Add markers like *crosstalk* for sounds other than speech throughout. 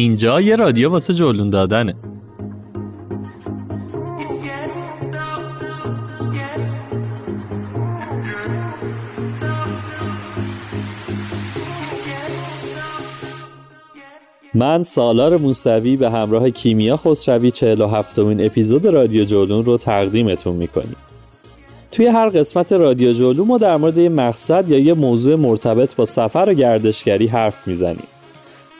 اینجا یه رادیو واسه جلون دادنه. من سالار موسوی به همراه کیمیا خسروی 47 امین اپیزود رادیو جولون رو تقدیمتون می‌کنیم. توی هر قسمت رادیو جولون ما در مورد یه مقصد یا یه موضوع مرتبط با سفر و گردشگری حرف می‌زنیم.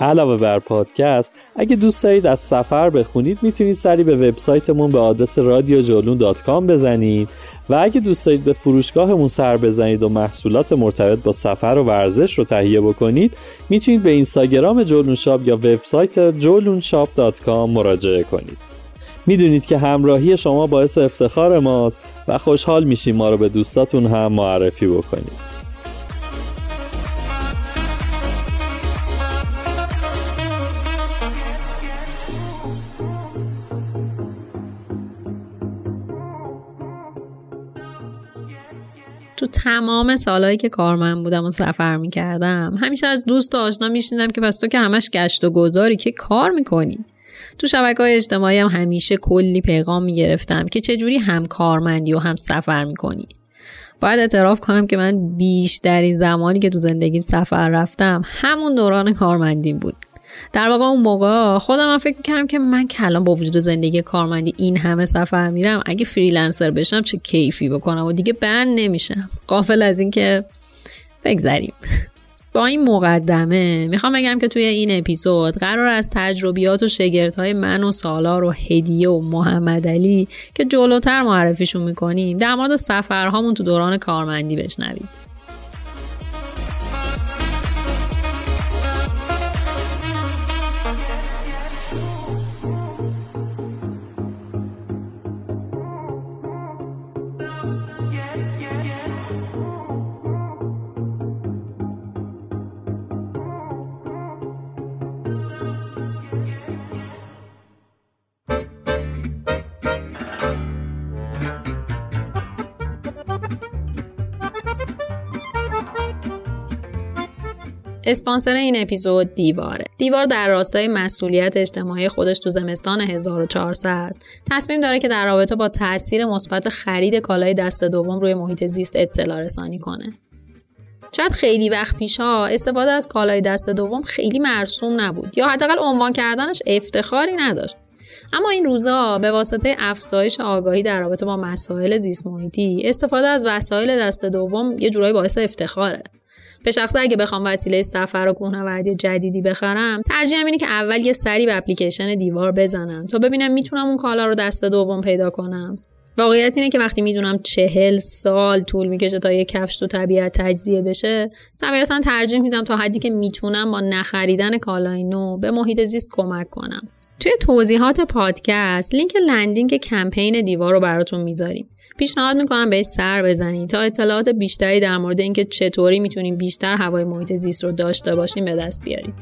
علاوه بر پادکست اگه دوست دارید از سفر بخونید می‌تونید سری به وبسایتمون به آدرس رادیو بزنید. و اگه دوست دارید به فروشگاهمون سر بزنید و محصولات مرتبط با سفر و ورزش رو تهیه بکنید می‌تونید به اینستاگرام جولون شاپ یا وبسایت جولونشاپ.com مراجعه کنید. می‌دونید که همراهی شما باعث افتخار ماست و خوشحال میشیم ما رو به دوستاتون هم معرفی بکنید. تمام سالهایی که کارمند بودم و سفر می‌کردم همیشه از دوست و آشنا میشنیدم که پس تو که همش گشت و گذاری که کار می‌کنی؟ تو شبکه های اجتماعی هم همیشه کلی پیغام می‌گرفتم که چجوری هم کارمندی و هم سفر می‌کنی. باید اعتراف کنم که من بیشترین زمانی که تو زندگیم سفر رفتم همون دوران کارمندیم بود. در واقع اون موقع خودم هم فکر می‌کردم که من که الان با وجود زندگی کارمندی این همه سفر میرم اگه فریلنسر بشم چه کیفی بکنم؟ و دیگه بند نمیشم. قافل از اینکه بگذریم. *laughs* با این مقدمه می‌خوام بگم که توی این اپیزود قرار از تجربیات و شگردهای من و سالار و هدیه و محمد علی که جلوتر معرفیشون می‌کنیم در مورد سفرهامون تو دوران کارمندی بشنوید. اسپانسر این اپیزود دیواره. دیوار در راستای مسئولیت اجتماعی خودش تو زمستان 1400 تصمیم داره که در رابطه با تاثیر مثبت خرید کالای دست دوم روی محیط زیست اطلاع رسانی کنه. شاید خیلی وقت پیشا استفاده از کالای دست دوم خیلی مرسوم نبود یا حداقل عنوان کردنش افتخاری نداشت. اما این روزا به واسطه افزایش آگاهی در رابطه با مسائل زیست محیطی استفاده از وسایل دست دوم یه جورایی باعث افتخاره. به شخصه اگه بخوام وسیله سفر و کوهنوردی جدیدی بخرم ترجیحم اینه که اول یه سری به اپلیکیشن دیوار بزنم تا ببینم می‌تونم اون کالا رو دست دوم پیدا کنم. واقعیت اینه که وقتی می‌دونم چهل سال طول می‌کشه تا یه کفش تو طبیعت تجزیه بشه طبیعتا ترجیح میدم تا حدی که می‌تونم با نخریدن کالای نو به محیط زیست کمک کنم. توی توضیحات پادکست لینک landing کمپین دیوار رو براتون می‌ذاریم. پیشنهاد می‌کنم بهش سر بزنید تا اطلاعات بیشتری در مورد اینکه چطوری می‌تونیم بیشتر هوای محیط زیست رو داشته باشیم به دست بیارید.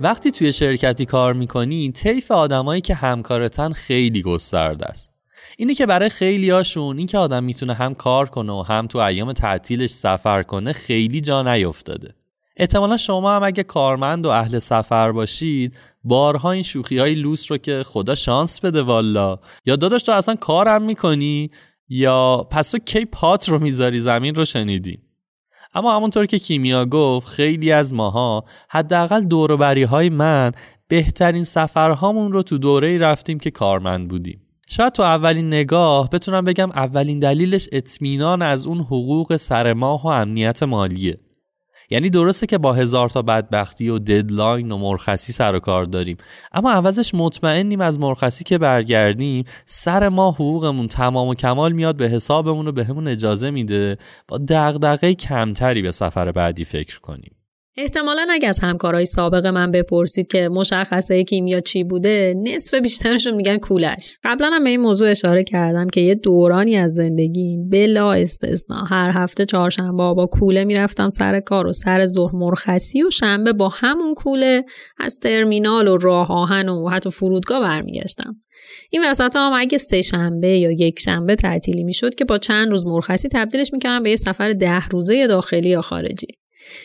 وقتی توی شرکتی کار می‌کنی طیف آدمایی که همکارتن خیلی گسترده است. اینه که برای خیلی هاشون این که آدم می‌تونه هم کار کنه و هم تو ایام تعطیلش سفر کنه خیلی جا نیفتاده. احتمالا شما هم اگه کارمند و اهل سفر باشید بارها این شوخی های لوس رو که خدا شانس بده والا. یا داداش تو اصلا کارم می‌کنی؟ یا پس تو کی پات رو می‌ذاری زمین رو شنیدی؟ اما همونطور که کیمیا گفت خیلی از ماها حداقل دوروبری های من بهترین سفرهامون رو تو دوره رفتیم که کارمند بودیم. شاید تو اولین نگاه بتونم بگم اولین دلیلش اطمینان از اون حقوق سر ماه و امنیت مالیه. یعنی درسته که با هزار تا بدبختی و ددلاین و مرخصی سر و کار داریم. اما عوضش مطمئنیم از مرخصی که برگردیم سر ما حقوقمون تمام و کمال میاد به حسابمون و بهمون اجازه میده با دغدغه کمتری به سفر بعدی فکر کنیم. احتمالا اگه از همکارای سابق من بپرسید که مشخصه کیمیا چی بوده نصف بیشترشون میگن کولش. قبلا هم به این موضوع اشاره کردم که یه دورانی از زندگی بلا استثنا. هر هفته چهارشنبه با کوله می‌رفتم سر کار و سر ظهر مرخصی و شنبه با همون کوله از ترمینال و راه آهن و حتی فرودگاه برمیگشتم. این وسط هم اگه سه شنبه یا یک شنبه تعطیلی می‌شد که با چند روز مرخصی تبدیلش می‌کردم به یه سفر ده روزه داخلی یا خارجی.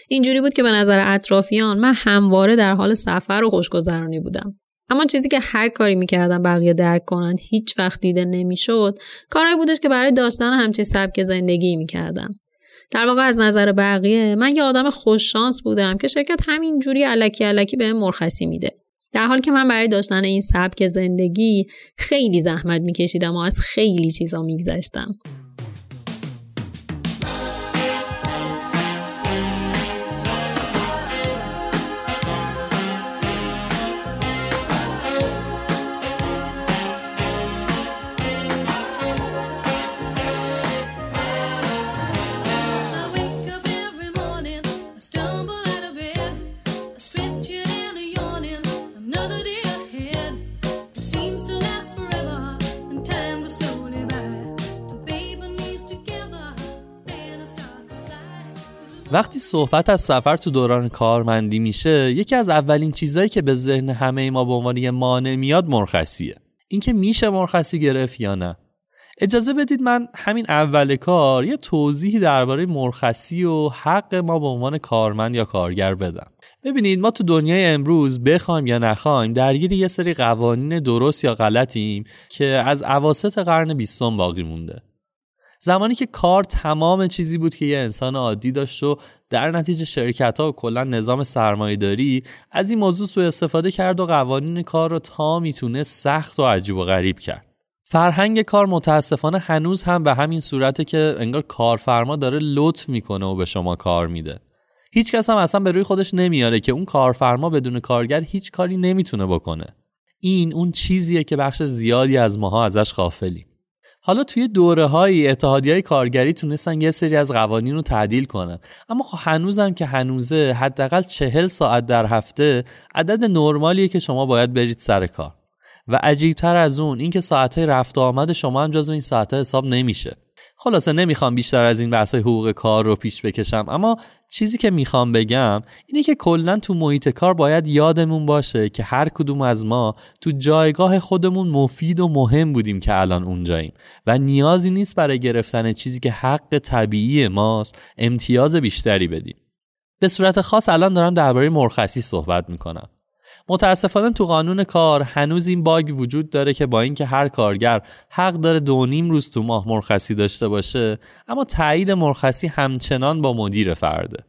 اینجوری بود که به نظر اطرافیان من همواره در حال سفر و خوشگذرانی بودم. اما چیزی که هر کاری می‌کردم بقیه درک کنند هیچ وقت دیده نمی‌شد کارهایی بودش که برای داشتن همچین سبک زندگی می‌کردم. در واقع از نظر بقیه من یه آدم خوششانس بودم که شرکت همین جوری علکی علکی به مرخصی میده. در حالی که من برای داشتن این سبک زندگی خیلی زحمت میکشیدم و از خیلی چیزا میگذشتم. وقتی صحبت از سفر تو دوران کارمندی میشه یکی از اولین چیزهایی که به ذهن همه ما به عنوان یه مانع میاد مرخصیه. اینکه میشه مرخصی گرفت یا نه. اجازه بدید من همین اول کار یه توضیحی درباره مرخصی و حق ما به عنوان کارمند یا کارگر بدم. ببینید ما تو دنیای امروز بخوایم یا نخوایم درگیر یه سری قوانین درست یا غلطیم که از عواست قرن بیستم باقی مونده. زمانی که کار تمام چیزی بود که یه انسان عادی داشت و در نتیجه شرکت ها و کلا نظام سرمایه داری از این موضوع سوء استفاده کرد و قوانین کار رو تا می‌تونه سخت و عجیب و غریب کرد. فرهنگ کار متاسفانه هنوز هم به همین صورته که انگار کارفرما داره لطف می‌کنه و به شما کار میده. هیچ کس هم اصلا به روی خودش نمیاره که اون کارفرما بدون کارگر هیچ کاری نمی‌تونه بکنه. این اون چیزیه که بخش زیادی از ماها ازش غافلیم. حالا توی دوره های اتحادی های کارگری تونستن یه سری از قوانین رو تعدیل کنن. اما خب هنوزم که هنوزه حداقل چهل ساعت در هفته عدد نرمالیه که شما باید برید سر کار. و عجیبتر از اون اینکه ساعت رفت آمد شما هم جزو این ساعت حساب نمیشه. خلاصه نمی‌خوام بیشتر از این بحث حقوق کار رو پیش بکشم اما چیزی که می‌خوام بگم اینه که کلا تو محیط کار باید یادمون باشه که هر کدوم از ما تو جایگاه خودمون مفید و مهم بودیم که الان اونجاییم و نیازی نیست برای گرفتن چیزی که حق طبیعی ماست امتیاز بیشتری بدیم. به صورت خاص الان دارم درباره مرخصی صحبت می‌کنم. متاسفانه تو قانون کار هنوز این باگ وجود داره که با اینکه هر کارگر حق داره دو نیم روز تو ماه مرخصی داشته باشه اما تایید مرخصی همچنان با مدیر فرده.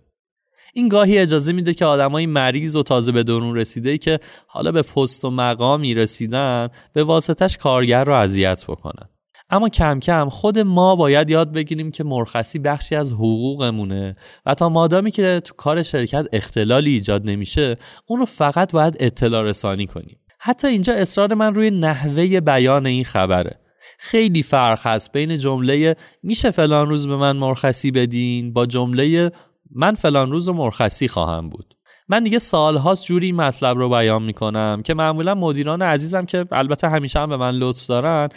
این گاهی اجازه میده که آدمای مریض و تازه به درون رسیده که حالا به پست و مقامی رسیدن به واسطش کارگر رو اذیت بکنن. اما کم کم خود ما باید یاد بگیریم که مرخصی بخشی از حقوقمونه و تا مادامی که تو کار شرکت اختلالی ایجاد نمیشه اون رو فقط باید اطلاع رسانی کنیم. حتی اینجا اصرار من روی نحوه بیان این خبره. خیلی فرق هست بین جمله میشه فلان روز به من مرخصی بدین با جمله من فلان روز مرخصی خواهم بود. من دیگه سالهاست جوری مطلب رو بیان می‌کنم که معمولا مدیران عزیزم که البته همیشه هم به من لطف دارن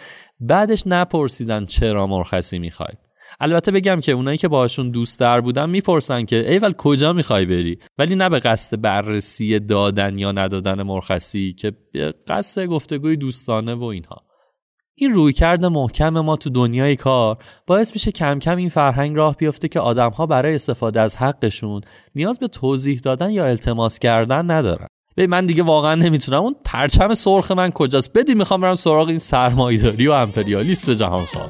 بعدش نپرسیدن چرا مرخصی می‌خوای. البته بگم که اونایی که باشون دوست در بودن می‌پرسن که ایول کجا می‌خوای بری؟ ولی نه به قصد بررسی دادن یا ندادن مرخصی که قصد گفتگوی دوستانه و اینها. این رویکرد محکم ما تو دنیای کار باعث میشه کم کم این فرهنگ راه بیفته که آدمها برای استفاده از حقشون نیاز به توضیح دادن یا التماس کردن ندارن. به من دیگه واقعا نمی‌تونم. اون پرچم سرخ من کجاست؟ بدی می‌خوام برم سراغ این سرمایداری و امپریالیسم به جهان خواه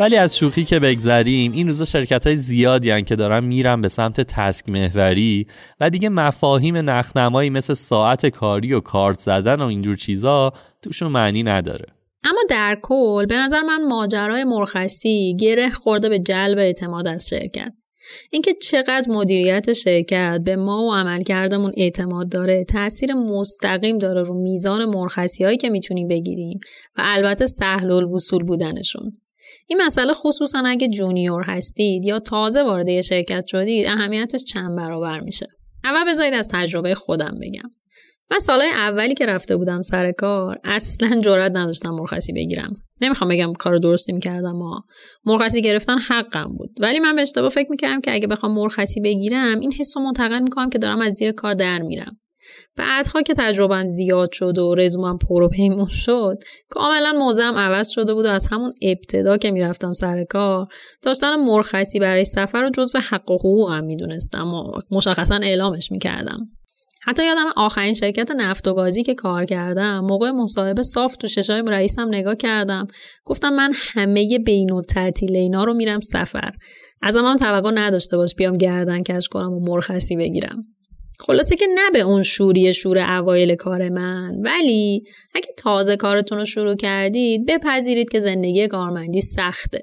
ولی از شوخی که بگذریم این روزا شرکت های زیادی هن که دارن میرن به سمت تسک محوری و دیگه مفاهیم نخنمایی مثل ساعت کاری و کارت زدن و اینجور چیزا توشون معنی نداره. اما در کل به نظر من ماجرای مرخصی گره خورده به جلب اعتماد از شرکت. اینکه چقدر مدیریت شرکت به ما و عملکردمون اعتماد داره تاثیر مستقیم داره رو میزان مرخصی هایی که می‌تونیم بگیریم و البته سهل الوصول بودنشون. این مسئله خصوصا اگه جونیور هستید یا تازه وارد شرکت شدید اهمیتش چند برابر میشه. اول بذارید از تجربه خودم بگم. من سالهای اولی که رفته بودم سر کار اصلا جرات نداشتم مرخصی بگیرم. نمی‌خوام بگم کار درستی می‌کردم ما مرخصی گرفتن حقم بود. ولی من به اشتباه فکر می‌کردم که اگه بخوام مرخصی بگیرم این حس رو منتقل می‌کنم که دارم از زیر کار در میرم. بعدها که تجربم زیاد شد و رزومم پر و پیمون شد کاملا موضعم عوض شده بود و از همون ابتدا که می‌رفتم سر کار داشتن مرخصی برای سفر رو جزو حق و حقوقم می‌دونستم و مشخصا اعلامش می‌کردم. حتی یادم آخرین شرکت نفت و گازی که کار کردم موقع مصاحبه صاف تو ششای رئیسم نگاه کردم گفتم من همه بین و تعطیل اینا رو میرم سفر. ازم هم توقع نداشته باش بیام گردن کش کنم و مرخصی بگیرم. خلاصه که نه به اون شوری شور اوایل کار من ولی اگه تازه کارتون رو شروع کردید بپذیرید که زندگی کارمندی سخته.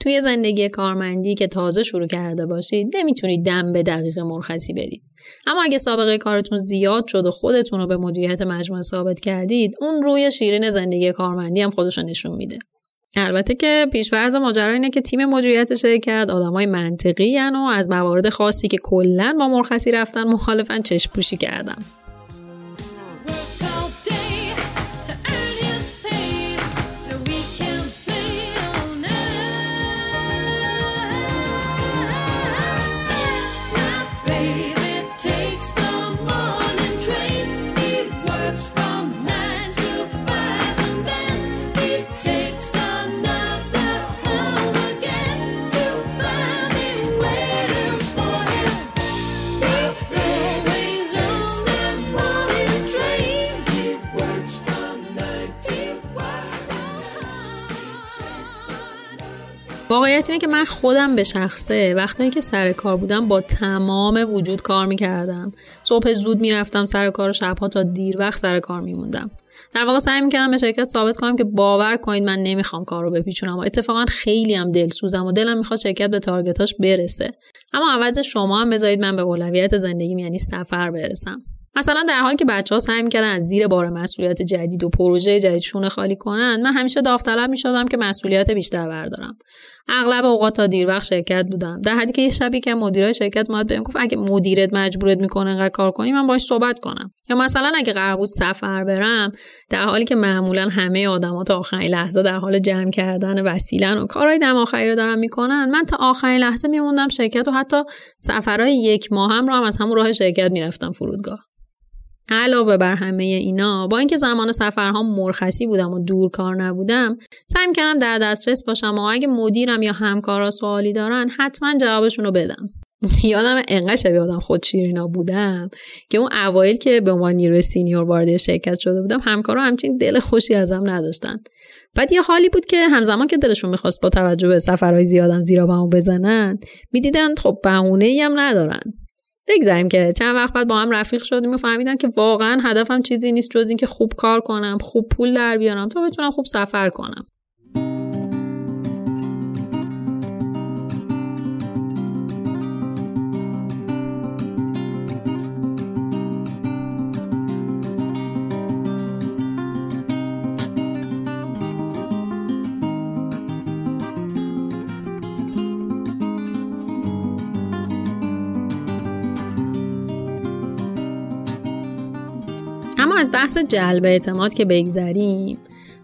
توی زندگی کارمندی که تازه شروع کرده باشید نمی‌تونید دم به دقیق مرخصی برید. اما اگه سابقه کارتون زیاد شد و خودتون رو به مدیریت مجموعه ثابت کردید اون روی شیرین زندگی کارمندی هم خودش نشون میده. البته که پیشورز ماجرا اینه که تیم مدیریت شرکت آدمای منطقی و از موارد خاصی که کلا با مرخصی رفتن مخالفن چشم پوشی کردن. واقعیت اینه که من خودم به شخصه. وقتی که سر کار بودم با تمام وجود کار می‌کردم. صبح زود می‌رفتم سر کار و شبها تا دیر وقت سر کار میموندم. در واقع سعی می‌کردم به شرکت ثابت کنم که باور کنید من نمی‌خوام کار رو بپیچونم و اتفاقا خیلی هم دلسوزم و دلم می‌خواد شرکت به تارگتاش برسه. اما عوض شما هم بذارید من به اولویت زندگیم یعنی سفر برسم. مثلا در حالی که بچه ها سعی می‌کردن از زیر بار مسئولیت جدید و پروژه جدید خالی کنن من همیشه داوطلب می‌شدم که مسئولیت بیشتر بردارم. اغلب اوقات تا دیر وقت شرکت بودم. در حدی که یه شبی که مدیرای شرکت اومد بهم گفت اگه مدیرت مجبورت می‌کنه انقدر کار کنی من باش صحبت کنم. یا مثلا اگه قرار بود سفر برم در حالی که معمولا همه آدما تا آخرین لحظه در حال جمع کردن وسیلن و کارهای دم آخری رو دارن می‌کنن من تا آخرین لحظه میموندم شرکت و حتی سفرهای یک ماه هم رو هم از همون راه شرکت می‌رفتم فرودگاه. علاوه بر همه اینا با اینکه زمان سفرها مرخصی بودم و دور کار نبودم سعی کردم در دسترس باشم و اگه مدیرم یا همکارا سوالی دارن حتما جوابشون رو بدم. *laughs* یادم انقدر شبیه آدم خود شیرینا بودم که اون اوایل که به عنوان نیروی سینیور وارد شرکت شده بودم همکارا همچین دل خوشی ازم نداشتن. بعد یه حالی بود که همزمان که دلشون می‌خواست با توجه به سفرهای زیادم زیرا بهمون بزنن می‌دیدن خب بهونه هم ندارن. بگذاریم که چند وقت بعد با هم رفیق شدیم و فهمیدن که واقعا هدفم چیزی نیست جز اینکه خوب کار کنم خوب پول در بیارم تا بتونم خوب سفر کنم. از بحث جلب اعتماد که بگذریم.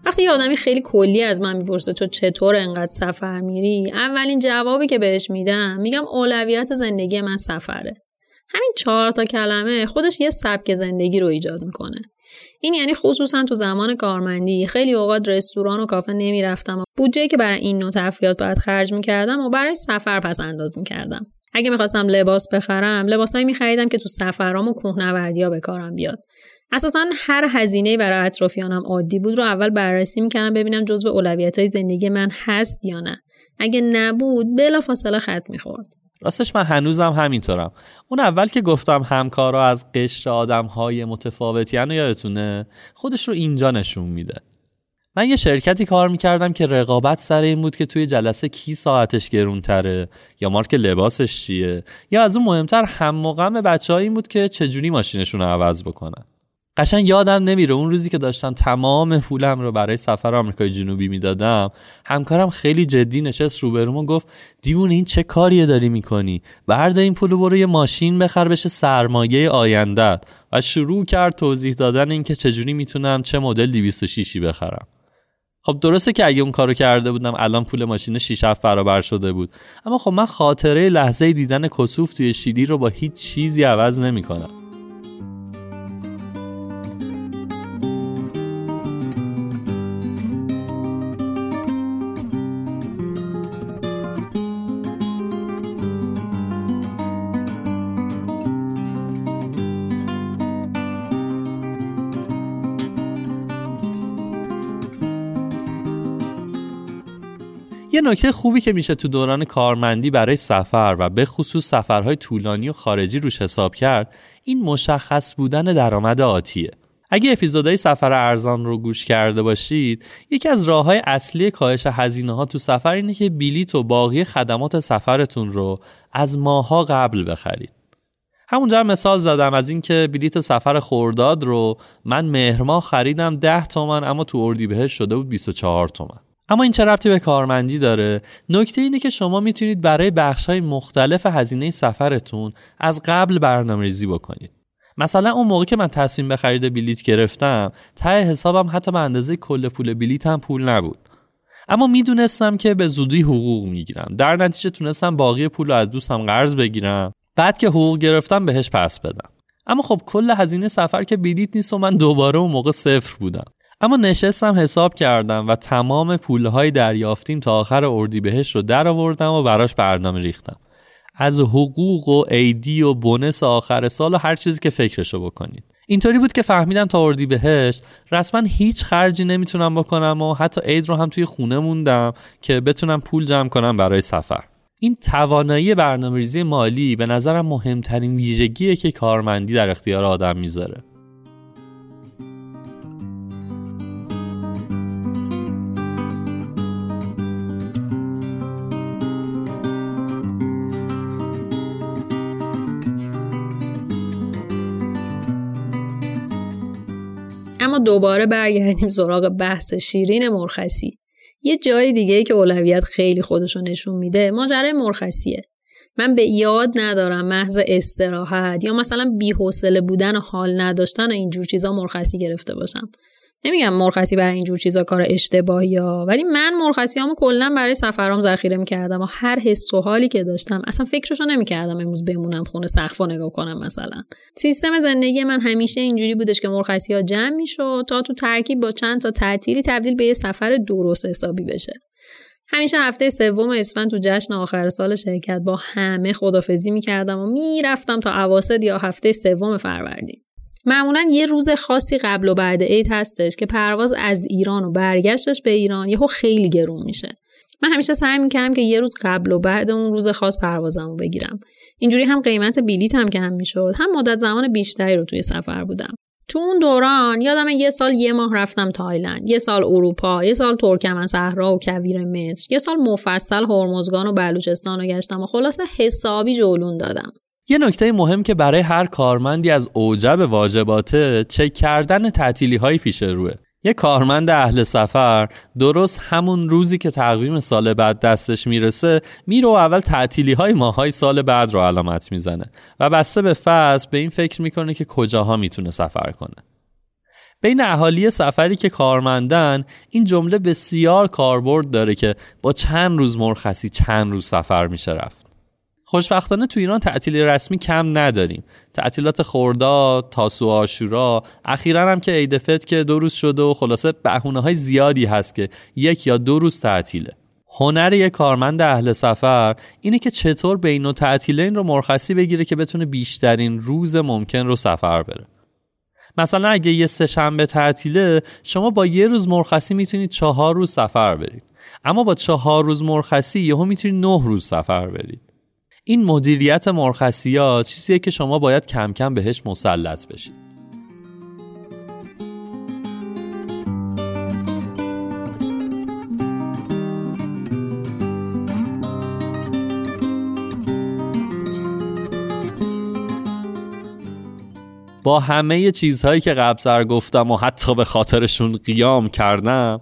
وقتی یه آدمی خیلی کلی از من می‌پرسه تو چطور انقدر سفر میری اولین جوابی که بهش میدم میگم اولویت زندگی من سفره. همین چهار تا کلمه خودش یه سبک زندگی رو ایجاد می‌کنه. این یعنی خصوصا تو زمان کارمندی خیلی اوقات رستوران و کافه نمی‌رفتم و بودجه که برای این نوع تفریحات باید خرج می‌کردم و برای سفر پس انداز می‌کردم. اگه می‌خواستم لباس بخرم لباسهایی میخریدم که تو سفرام و کوهنوردیا به کارم بیاد. اساسا هر هزینه برای اطرافیانم عادی بود رو اول بررسی می‌کردم ببینم جزو اولویت های زندگی من هست یا نه. اگه نبود بلا فاصله خط می‌خورد. راستش من هنوزم همینطورم. اون اول که گفتم همکارا از قشر آدم های متفاوتی و یادتونه؟ خودش رو اینجا نشون میده. من یه شرکتی کار می‌کردم که رقابت سر این بود که توی جلسه کی ساعتش گرونتره یا مارک لباسش چیه یا از اون مهمتر هم مقام بچه این بود که چجوری ماشینشون رو عوض بکنن. قشنگ یادم نمیره اون روزی که داشتم تمام پولم رو برای سفر آمریکای جنوبی می‌دادم همکارم خیلی جدی نشست روبروم و گفت دیوونه این چه کاریه داری می‌کنی؟ برده این پولو برو یه ماشین بخر بشه سرمایه آینده. و شروع کرد توضیح دادن اینکه چجوری می‌تونم چه مدل 206 بخرم. خب درسته که اگه اون کارو کرده بودم الان پول ماشین 6 7 برابر شده بود. اما خب من خاطره لحظه دیدن کسوف توی شیلی رو با هیچ چیزی عوض نمی‌کنم. نکته خوبی که میشه تو دوران کارمندی برای سفر و به خصوص سفرهای طولانی و خارجی روش حساب کرد این مشخص بودن درآمد آتیه. اگه اپیزودهای سفر ارزان رو گوش کرده باشید یکی از راه های اصلی کاهش هزینه ها تو سفر اینه که بلیت و باقی خدمات سفرتون رو از ماها قبل بخرید. همونجا مثال زدم از اینکه بلیت سفر خورداد رو من مهرما خریدم 10 تومن اما تو اردیبهشت شده بود 24 تومن. اما این چه ربطی به کارمندی داره؟ نکته اینه که شما می‌تونید برای بخش های مختلف هزینه سفرتون از قبل برنامه ریزی بکنید. مثلا اون موقع که من تصمیم به خرید بلیت گرفتم ته حسابم حتی به اندازه کل پول بلیت هم پول نبود. اما می‌دونستم که به زودی حقوق می‌گیرم. در نتیجه تونستم باقی پول رو از دوستم قرض بگیرم. بعد که حقوق گرفتم بهش پس بدم. اما خب کل هزینه سفر که بلیت نیست و من دوباره اون موقع صفر بودم. اما نشستم حساب کردم و تمام پولهای دریافتیم تا آخر اردیبهشت رو در آوردم و براش برنامه ریختم. از حقوق و ایدی و بونس آخر سال و هر چیزی که فکرشو بکنید. اینطوری بود که فهمیدم تا اردیبهشت رسما هیچ خرجی نمی‌تونم بکنم و حتی عید رو هم توی خونه موندم که بتونم پول جمع کنم برای سفر. این توانایی برنامه‌ریزی مالی به نظرم مهمترین ویژگیه که کارمندی در اختیار آدم می‌ذاره. دوباره برگردیم سراغ بحث شیرین مرخصی. یه جای دیگه ای که اولویت خیلی خودشو نشون میده ماجرای مرخصیه. من به یاد ندارم محض استراحت یا مثلا بی‌حوصله بودن و حال نداشتن و اینجور چیزا مرخصی گرفته باشم. نمیگم مرخصی برای اینجور چیزا کار اشتباهی ها ولی من مرخصیامو کلا برای سفرام ذخیره می‌کردم و هر حس و حالی که داشتم اصلا فکرشو نمی‌کردم امروز بمونم خونه سقفو نگاه کنم مثلا. سیستم زندگی من همیشه اینجوری بودش که مرخصی ها جمع می‌شد تا تو ترکیب با چند تا تعطیلی تبدیل به یه سفر درست حسابی بشه. همیشه هفته سوم اسفند تو جشن آخر سال شرکت با همه خدافزی می‌کردم و می‌رفتم تا اواسط یا هفته سوم فروردین. معمولا یه روز خاصی قبل و بعد عید هستش که پرواز از ایران و برگشتش به ایران یهو خیلی گرون میشه. من همیشه سعی می‌کردم که یه روز قبل و بعد اون روز خاص پروازمو بگیرم. اینجوری هم قیمت بلیط هم که هم می‌شد هم مدت زمان بیشتری رو توی سفر بودم. تو اون دوران یادم یه سال یه ماه رفتم تایلند یه سال اروپا یه سال ترکمن صحرا و کویر مصر یه سال مفصل هرمزگان و بلوچستان رو گشتم و خلاصه حسابی جولون دادم. یه نکته مهم که برای هر کارمندی از اوجب واجباته چک کردن تعطیلی های پیش روه. یه کارمند اهل سفر درست همون روزی که تقویم سال بعد دستش می‌رسه میره و اول تعطیلی های ماهای سال بعد رو علامت می‌زنه و بسته به فصل به این فکر می‌کنه که کجاها می‌تونه سفر کنه. بین اهالی سفری که کارمندن این جمله بسیار کاربرد داره که با چند روز مرخصی چند روز سفر میشه رفت. خوشبختانه تو ایران تعطیل رسمی کم نداریم. تعطیلات خرداد تاسو آشورا اخیرا هم که عید فطر که دو روز شده و خلاصه بهونه های زیادی هست که یک یا دو روز تعطیله. هنر یک کارمند اهل سفر اینه که چطور بین و این رو مرخصی بگیره که بتونه بیشترین روز ممکن رو سفر بره. مثلا اگه یه سه شنبه تعطیله شما با یه روز مرخصی می‌تونید چهار روز سفر برید. اما با چهار روز مرخصی یهو می‌تونید نه روز سفر برید. این مدیریت مرخصی چیزیه که شما باید کم کم بهش مسلط بشید. با همه چیزهایی که قبل گفتم و حتی به خاطرشون قیام کردم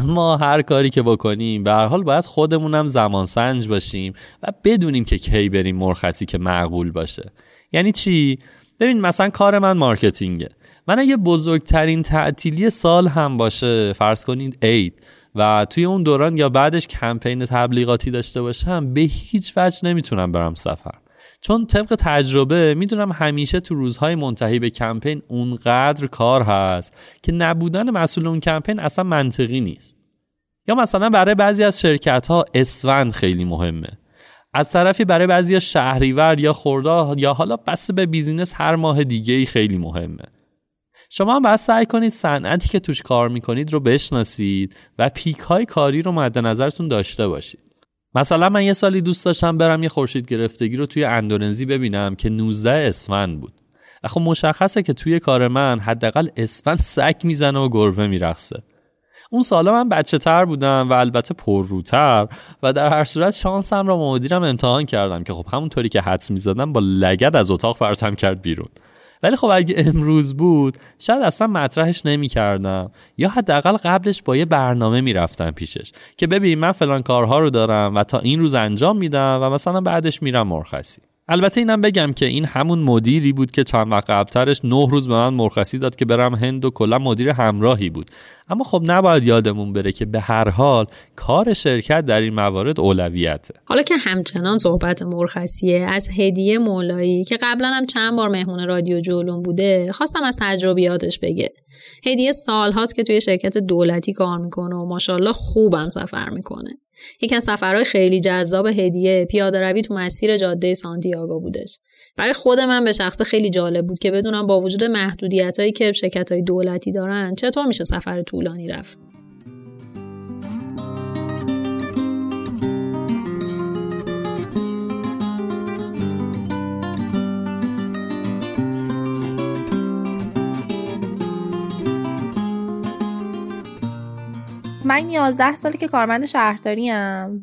اما هر کاری که بکنیم به هر حال باید خودمونم زمان سنج باشیم و بدونیم که کی بریم مرخصی که معقول باشه. یعنی چی؟ ببین مثلا کار من مارکتینگه. من اگه بزرگترین تعطیلی سال هم باشه فرض کنید عید و توی اون دوران یا بعدش کمپین تبلیغاتی داشته باشم به هیچ وجه نمی‌تونم برم سفر. چون طبق تجربه می‌دونم همیشه تو روزهای منتهی به کمپین اونقدر کار هست که نبودن مسئول اون کمپین اصلا منطقی نیست. یا مثلا برای بعضی از شرکت ها اسفند خیلی مهمه. از طرفی برای بعضی شهریور یا خوردا یا حالا بسته به بیزینس هر ماه دیگه ای خیلی مهمه. شما هم باید سعی کنید صنعتی که توش کار می‌کنید رو بشناسید و پیک های کاری رو مد نظرتون داشته باشید. مثلا من یه سالی دوست داشتم برم یه خورشید گرفتگی رو توی اندونزی ببینم که 19 اسفند بود. و خب مشخصه که توی کار من حداقل اسفند سگ می‌زنه و گربه میرخصه اون سالا من بچه تر بودم و البته پرروتر و در هر صورت شانسم را مدیرم امتحان کردم که خب همونطوری که حدس می‌زدم با لگد از اتاق پرتم کرد بیرون. ولی خب اگه امروز بود شاید اصلا مطرحش نمی کردم یا حداقل قبلش با یه برنامه می‌رفتم پیشش که ببین من فلان کارها رو دارم و تا این روز انجام میدم و مثلا بعدش میرم مرخصی. البته اینم بگم که این همون مدیری بود که چند وقت قبلترش نه روز به من مرخصی داد که برم هند و کلا مدیر همراهی بود. اما خب نباید یادمون بره که به هر حال کار شرکت در این موارد اولویته. حالا که همچنان صحبت مرخصیه از هدیه مولایی که قبلا هم چند بار مهمون رادیو جولون بوده خواستم از تجربیاتش بگه. هدیه سال هاست که توی شرکت دولتی کار می‌کنه و ماشاءالله خوبم سفر می‌کنه. یکی از سفرهای خیلی جذاب هدیه پیاده روی تو مسیر جاده سانتیاگو بودش. برای خود من به شخصه خیلی جالب بود که بدونم با وجود محدودیت هایی که شرکت های دولتی دارن چطور میشه سفر طولانی رفت. من 11 سالی که کارمند شهرداری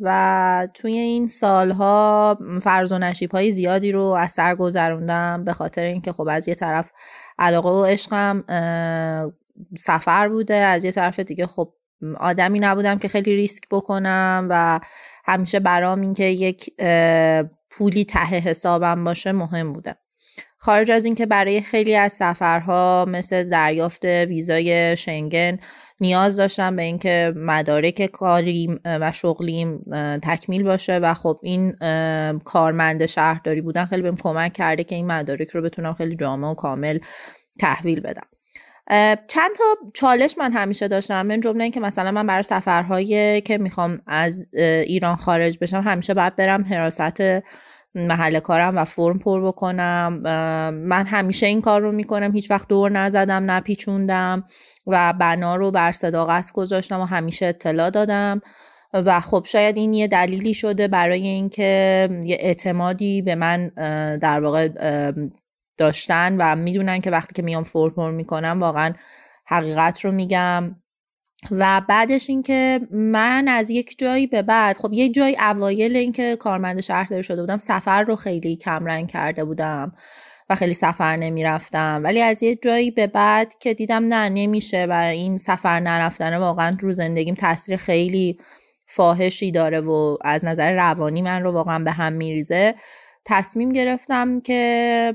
و توی این سالها فرض و نشیب های زیادی رو از سر گذروندم به خاطر اینکه خب از یه طرف علاقه و عشقم سفر بوده از یه طرف دیگه خب آدمی نبودم که خیلی ریسک بکنم و همیشه برام اینکه یک پولی ته حسابم باشه مهم بوده. خارج از اینکه برای خیلی از سفرها مثل دریافت ویزای شنگن نیاز داشتم به اینکه مدارک کاریم و شغلیم تکمیل باشه و خب این کارمند شهرداری بودن خیلی بهم کمک کرده که این مدارک رو بتونم خیلی جامع و کامل تحویل بدم. چند تا چالش من همیشه داشتم من جمله اینکه مثلا من برای سفرهایی که می‌خوام از ایران خارج بشم همیشه باید برم حراست محل کارم و فرم پر بکنم. من همیشه این کار رو می‌کنم. هیچ وقت دور نزدم نپیچوندم و بنا رو بر صداقت گذاشتم و همیشه اطلاع دادم. و خب شاید این یه دلیلی شده برای اینکه یه اعتمادی به من در واقع داشتن و می‌دونن که وقتی که میام فرپر می‌کنم واقعا حقیقت رو میگم. و بعدش اینکه من از یک جایی به بعد خب یک جایی اوایل اینکه کارمند شهرداری شده بودم سفر رو خیلی کمرنگ کرده بودم و خیلی سفر نمی‌رفتم. ولی از یک جایی به بعد که دیدم نه نمیشه و این سفر نرفتن واقعا رو زندگیم تاثیر خیلی فاحشی داره و از نظر روانی من رو واقعا به هم میریزه. تصمیم گرفتم که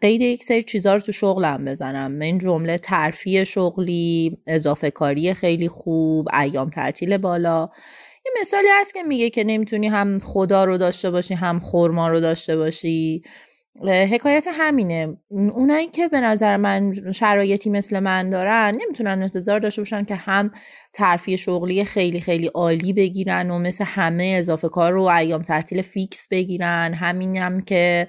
قید یک سری چیزها رو تو شغلم بزنم. این جمله ترفیع شغلی اضافه کاری خیلی خوب ایام تعطیل بالا. یه مثالی هست که میگه که نمی‌تونی هم خدا رو داشته باشی هم خورما رو داشته باشی. حکایت همینه. اونایی که به نظر من شرایطی مثل من دارن نمی‌تونن انتظار داشته باشن که هم ترفیع شغلی خیلی خیلی عالی بگیرن و مثل همه اضافه کار رو ایام تعطیل فیکس بگیرن. همین هم که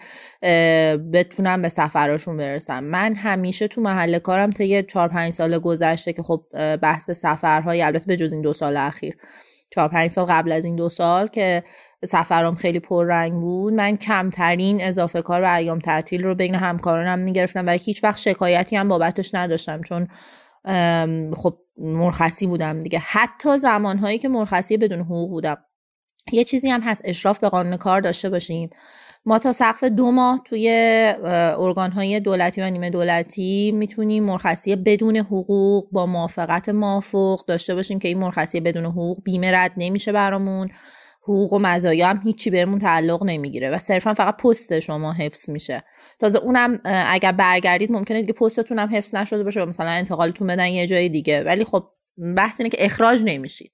بتونن به سفراشون برسن. من همیشه تو محل کارم طی 4 5 سال گذشته که خب بحث سفرهای البته به جز این دو سال اخیر چهار پنج سال قبل از این دو سال که سفرام خیلی پررنگ بود من کمترین اضافه کار و ایام تعطیل رو بین همکارانم می‌گرفتم و هیچ وقت شکایتی هم بابتش نداشتم چون خب مرخصی بودم دیگه. حتی زمانهایی که مرخصی بدون حقوق بودم. یه چیزی هم هست اشراف به قانون کار داشته باشیم ما تا سقف دو ماه توی ارگانهای دولتی و نیمه دولتی می‌تونیم مرخصی بدون حقوق با موافقت موافق داشته باشیم که این مرخصی بدون حقوق بیمه رد نمیشه برامون. حقوق و مزایا هم هیچی بهمون تعلق نمی‌گیره و صرفا فقط پست شما حفظ میشه. تازه اونم اگر برگردید ممکنه دیگه پستتون هم حفظ نشده باشه و مثلا انتقالتون بدن یه جای دیگه. ولی خب بحث اینه که اخراج نمیشید.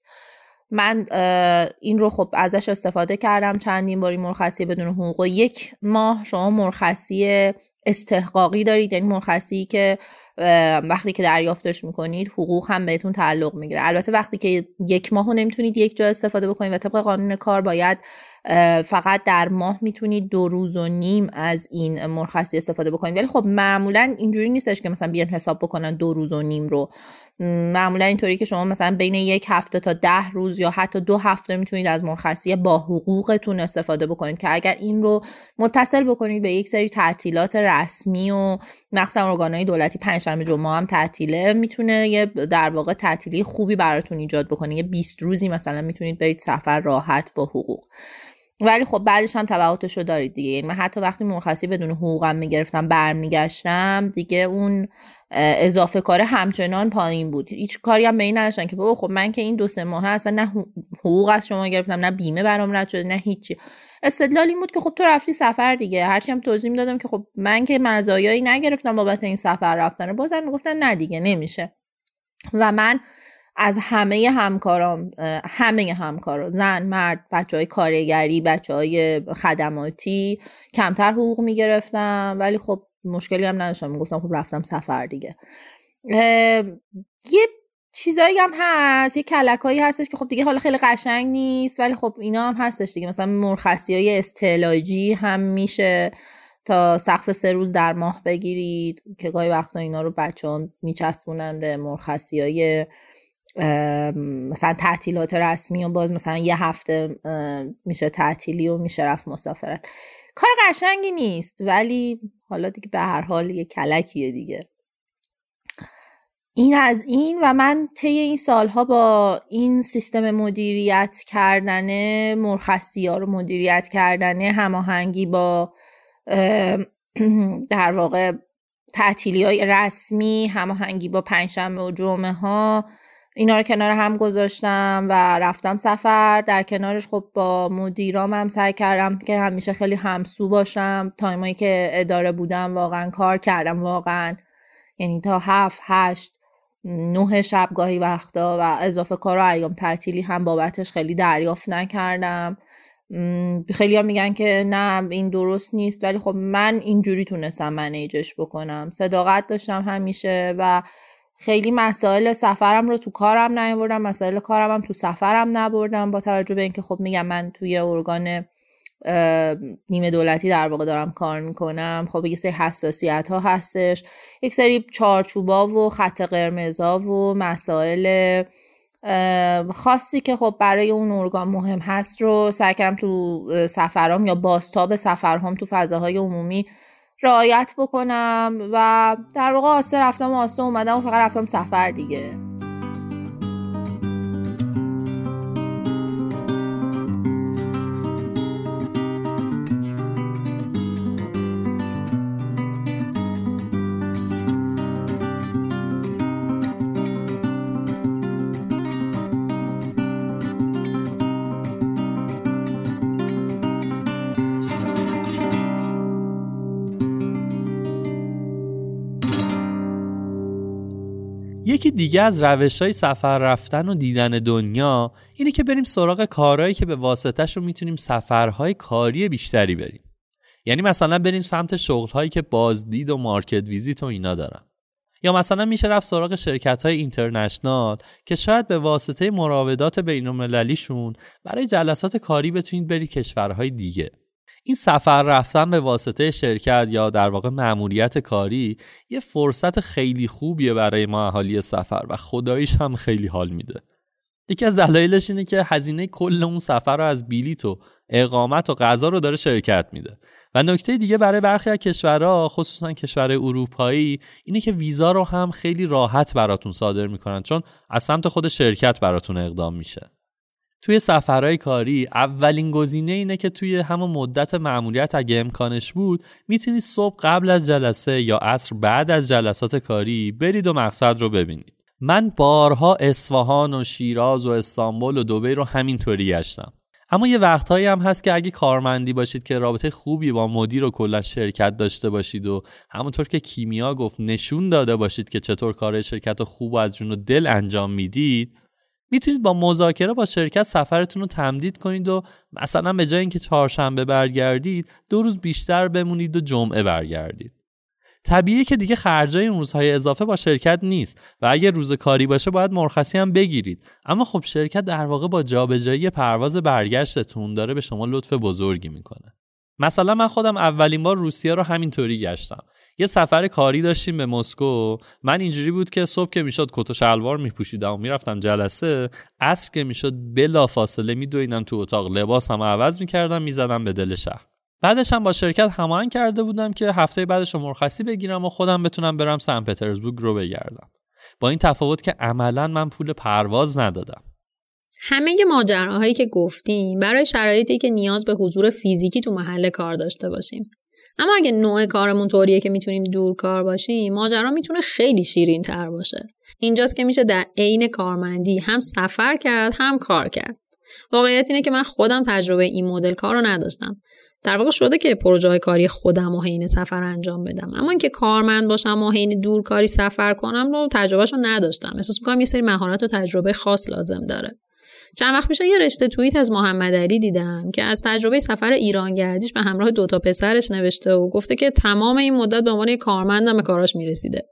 من این رو خب ازش استفاده کردم چندین باری مرخصی بدون حقوق. و یک ماه شما مرخصی استحقاقی دارید یعنی مرخصی که وقتی که دریافتش می‌کنید حقوق هم بهتون تعلق می‌گیره. البته وقتی که یک ماه رو نمی‌تونید یک جا استفاده بکنید و طبق قانون کار باید فقط در ماه می‌تونید دو روز و نیم از این مرخصی استفاده بکنید. ولی خب معمولا اینجوری نیستش که مثلا بیان حساب بکنن دو روز و نیم رو. معمولا اینطوری که شما مثلا بین یک هفته تا ده روز یا حتی دو هفته می‌تونید از مرخصی با حقوقتون استفاده بکنید که اگر این رو متصل بکنید به یک سری تعطیلات رسمی و مخصوصا ارگانهای دولتی پنجشنبه جمعه هم تعطیله می‌تونه یه در واقع تعطیلی خوبی براتون ایجاد بکنه. یه 20 روزی مثلا می‌تونید برید سفر راحت با حقوق. ولی خب بعدش هم تبعاتش رو دارید دیگه. یعنی من حتی وقتی مرخصی بدون حقوقم می‌گرفتم برمیگشتم دیگه اون اضافه کار همچنان پایین بود. هیچ کاری هم به این نداشتن که بابا خب من که این دو سه ماه اصلا نه حقوق از شما گرفتم نه بیمه برام رد شده نه هیچی. استدلال این بود که خب تو رفتی سفر دیگه. هرچی هم توضیح می‌دادم که خب من که مزایایی نگرفتم بابت این سفر رفتن بازم می‌گفتن نه دیگه نمیشه. و من از همه همکاران همه همکاران زن مرد بچه های کارگری بچه های خدماتی کمتر حقوق می‌گرفتم ولی خب مشکلی هم نداشتم. می‌گفتم خب رفتم سفر دیگه. یه چیزایی هم هست یه کلکایی هستش که خب دیگه حالا خیلی قشنگ نیست ولی خب اینا هم هستش دیگه. مثلا مرخصی های استعلاجی هم میشه. تا سقف سه روز در ماه بگیرید که گاهی وقتا اینا رو بچه ها میچسبونن به مرخصی های مثلا تعطیلات رسمی و باز مثلا یه هفته میشه تعطیلی و میشه رفت مسافرت. کار قشنگی نیست ولی حالا دیگه به هر حال یه کلکیه دیگه. این از این و من طی این سالها با این سیستم مدیریت کردن مرخصی ها رو مدیریت کردن هماهنگی با *clears throat* در واقع تعطیلی های رسمی هماهنگی با پنجشنبه و جمعه ها اینا رو کنار هم گذاشتم و رفتم سفر. در کنارش خب با مدیرام هم سعی کردم که همیشه خیلی همسو باشم. تایمایی که اداره بودم واقعا کار کردم واقعا. یعنی تا هفت هشت نه شب گاهی وقتا و اضافه کار و ایام تعطیلی هم بابتش خیلی دریافت نکردم. خیلی هم میگن که نه این درست نیست. ولی خب من اینجوری تونستم منیجش بکنم. صداقت داشتم همیشه و خیلی مسائل سفرم رو تو کارم نیاوردم مسائل کارم هم تو سفرم نبردم با توجه به اینکه خب میگم من توی ارگان نیمه دولتی در واقع دارم کار می‌کنم. خب یک سری حساسیت ها هستش. یک سری چارچوبا و خط قرمزا و مسائل خاصی که خب برای اون ارگان مهم هست رو سعی کردم تو سفرام یا باستاب سفرهام تو فضاهای عمومی رعایت بکنم و در واقع آسه رفتم و آسه اومدم و فقط رفتم سفر دیگه. دیگه از روش های سفر رفتن و دیدن دنیا اینه که بریم سراغ کارهایی که به واسطش رو می‌تونیم سفرهای کاری بیشتری بریم. یعنی مثلا بریم سمت شغلهایی که بازدید و مارکت ویزیت و اینا دارن. یا مثلا میشه رفت سراغ شرکت های اینترنشنال که شاید به واسطه مراودات بین برای جلسات کاری بتونید برید کشورهای دیگه. این سفر رفتن به واسطه شرکت یا در واقع مأموریت کاری یه فرصت خیلی خوبیه برای ما اهالی سفر و خداییش هم خیلی حال میده. یکی از دلایلش اینه که هزینه کل اون سفر رو از بیلیت و اقامت و غذا رو داره شرکت میده. و نکته دیگه برای برخی از کشورها خصوصا کشور اروپایی اینه که ویزا رو هم خیلی راحت براتون صادر می‌کنن چون از سمت خود شرکت براتون اقدام میشه. توی سفرهای کاری اولین گزینه اینه که توی همون مدت معمولیت اگه امکانش بود می‌تونید صبح قبل از جلسه یا عصر بعد از جلسات کاری برید و مقصد رو ببینید. من بارها اصفهان و شیراز و استانبول و دبی رو همینطوری گشتم. اما یه وقتهایی هم هست که اگه کارمندی باشید که رابطه خوبی با مدیر و کلا شرکت داشته باشید و همونطور که کیمیا گفت نشون داده باشید که چطور کار شرکت خوب و از جون و دل انجام می‌دید می‌تونید با مذاکره با شرکت سفرتون رو تمدید کنید و مثلا به جای اینکه چهارشنبه برگردید دو روز بیشتر بمونید و جمعه برگردید. طبیعیه که دیگه خرجای اون روزهای اضافه با شرکت نیست و اگه روز کاری باشه باید مرخصی هم بگیرید. اما خب شرکت در واقع با جابجایی پرواز برگشتتون داره به شما لطف بزرگی می‌کنه. مثلا من خودم اولین بار روسیه رو همینطوری گشتم. یه سفر کاری داشتیم به مسکو. من اینجوری بود که صبح که می‌شد کت و شلوار میپوشیدم و می‌رفتم جلسه عصر که می‌شد بلا فاصله میدویدم تو اتاق. لباسم عوض می‌کردم می‌زدم به دل شهر. بعدش هم با شرکت هماهنگ کرده بودم که هفته بعدش رو مرخصی بگیرم و خودم بتونم برم سن پترزبورگ رو بگردم. با این تفاوت که عملا من پول پرواز ندادم. همه ماجراهایی که گفتیم برای شرایطی که نیاز به حضور فیزیکی تو محل کار داشته باشیم. اما اگه نوع کارمون طوریه که می‌تونیم دور کار باشیم ماجرا می‌تونه خیلی شیرین تر باشه. اینجاست که میشه در عین کارمندی هم سفر کرد هم کار کرد. واقعیت اینه که من خودم تجربه این مدل کار رو نداشتم. در واقع شده که پروژه کاری خودم و حین سفر انجام بدم. اما اینکه کارمند باشم و حین دور کاری سفر کنم رو تجربهش رو نداشتم. احساس می‌کنم یه سری مهارت و تجربه خاص لازم داره. چند وقت میشه یه رشته توییت از محمد علی دیدم که از تجربه سفر ایران گردیش به همراه دوتا پسرش نوشته و گفته که تمام این مدت به عنوان کارمندم به کاراش می‌رسیده.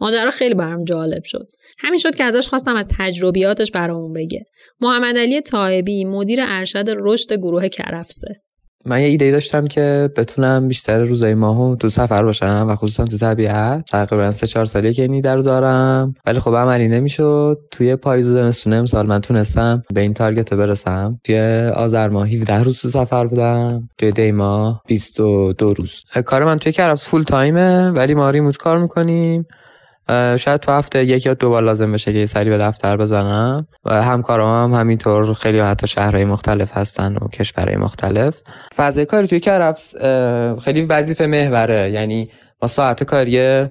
ماجرا خیلی برام جالب شد. همین شد که ازش خواستم از تجربیاتش برامون بگه. محمد علی طایبی مدیر ارشد رشد گروه کرفسه. من یه ایده داشتم که بتونم بیشتر روزای ماهو تو سفر باشم و خصوصا تو طبیعت. تقریبا سه چهار سالیه که این ایده دارم. ولی خب عملی نمی‌شد. توی پاییز و زمستون امسال من تونستم به این تارگت برسم. توی آذر ماه 17 روز تو سفر بودم. توی دی ماه 22 روز. کار من توی کرفس فول تایمه ولی ما ریموت کار می‌کنیم. شاید تو هفته یک یا دو بار لازم بشه که سری به دفتر بزنم. و همکارام هم همینطور خیلی حتی شهرهای مختلف هستن و کشورهای مختلف. فضای کاری توی کرفس خیلی وظیفه محوره. یعنی ما ساعت کاری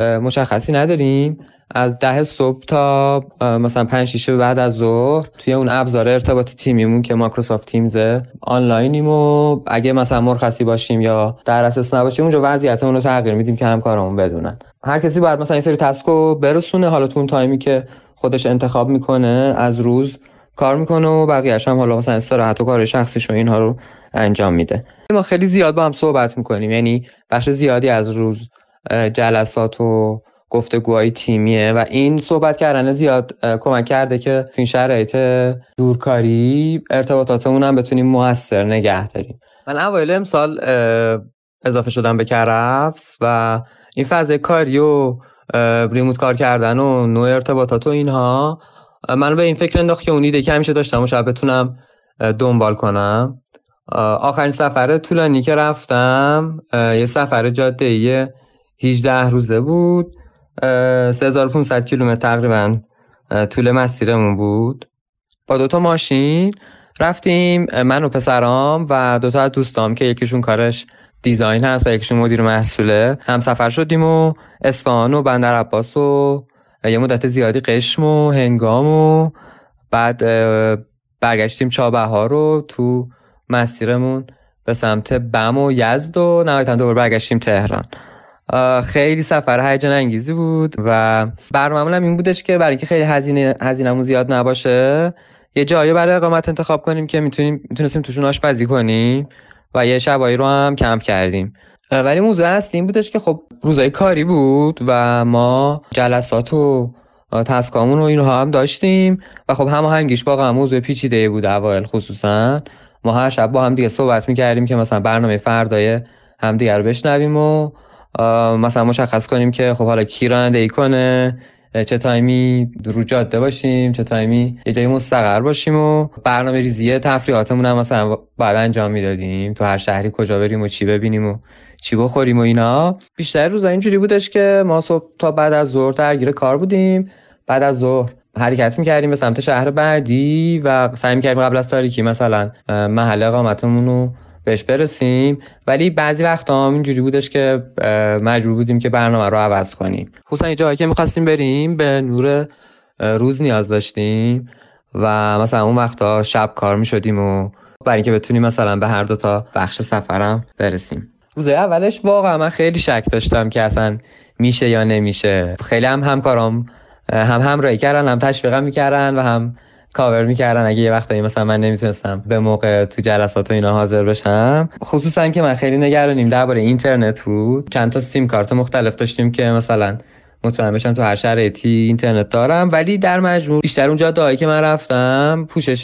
مشخصی نداریم. از ده صبح تا مثلا پنج شیشه بعد از ظهر توی اون ابزار ارتباط تیمیمون که مایکروسافت تیمز آنلاینیم و اگه مثلا مرخصی باشیم یا در اساس نباشیم اونجا وضعیتمون رو تغییر میدیم که همکارامون بدونن. هر کسی باید مثلا این سری تسکو برسونه حالا تو اون تایمی که خودش انتخاب می‌کنه از روز کار می‌کنه و بقیه‌اش هم حالا مثلا استراحت و کار شخصیش و اینها رو انجام میده. ما خیلی زیاد با هم صحبت می‌کنیم یعنی بخش زیادی از روز جلسات و گفتگوهای تیمیه و این صحبت کردن زیاد کمک کرده که تو این شرایط دورکاری ارتباطاتمون هم بتونیم موثر نگه داریم. من اوایل امسال اضافه شدم به کرفس و این فضای کاری و ریموت کار کردن و نوع ارتباطات و اینها من به این فکر انداخت که اون ایده که همیشه داشتم و شاید بتونم دنبال کنم. آخرین سفر طولانی که رفتم یه سفر جاده 18 روزه بود. 3500 کیلومتر تقریبا طول مسیرمون بود. با دوتا ماشین رفتیم من و پسرام و دوتا از دوستام که یکیشون کارش دیزاین هست و یکیشون مدیر محصوله. هم سفر شدیم و اصفهان و بندر عباس و یه مدت زیادی قشم و هنگام و بعد برگشتیم چابهار رو تو مسیرمون به سمت بم و یزد و نهایتا دوباره برگشتیم تهران. خیلی سفر هیجان انگیزی بود و برنامه‌مون این بودش که برای اینکه خیلی هزینه هزینه‌مون زیاد نباشه یه جایی برای اقامت انتخاب کنیم که می‌تونیم می‌تونستیم توشون آشپزی کنیم و یه شبایی رو هم کمپ کردیم. ولی موضوع اصلی این بودش که خب روزای کاری بود و ما جلسات و تسکامون و اینها هم داشتیم و خب هماهنگیش واقعا موضوع پیچیده بود اوایل خصوصا. ما هر شب با هم دیگه صحبت می‌کردیم که مثلا برنامه فردای هم دیگه رو بشنویم و مثلا مشخص کنیم که خب حالا کی رانندگی کنه چه تایمی رو جاده باشیم چه تایمی یه جایی مستقر باشیم و برنامه ریزی تفریحاتمون هم مثلا بعد انجام می‌دادیم. تو هر شهری کجا بریم و چی ببینیم و چی بخوریم و اینا. بیشتر روزا اینجوری بودش که ما صبح تا بعد از ظهر درگیر کار بودیم. بعد از ظهر حرکت می‌کردیم به سمت شهر بعدی و سعی می‌کردیم قبل از تاریکی مثلا محل اقامتمون رو بهش برسیم. ولی بعضی وقتا هم اینجوری بودش که مجبور بودیم که برنامه رو عوض کنیم. خصوصا یه جایی که می‌خواستیم بریم به نور روز نیاز داشتیم و مثلا اون وقتا شب کار می‌شدیم و برای اینکه بتونیم مثلا به هر دو تا بخش سفرم برسیم. روز اولش واقعا من خیلی شک داشتم که اصلا میشه یا نمیشه. خیلی هم همکارام هم همراهی کردن هم تشویقم می‌کردن و هم کاور می‌کردن. اگه یه وقتایی مثلا من نمی‌تونستم به موقع تو جلسات و اینا حاضر بشم خصوصا که من خیلی نگرانیم. درباره اینترنت بود. چند تا سیم کارت مختلف داشتیم که مثلا مطمئن بشم تو هر شرایطی اینترنت دارم. ولی در مجموع بیشتر اونجا دایی که من رفتم پوشش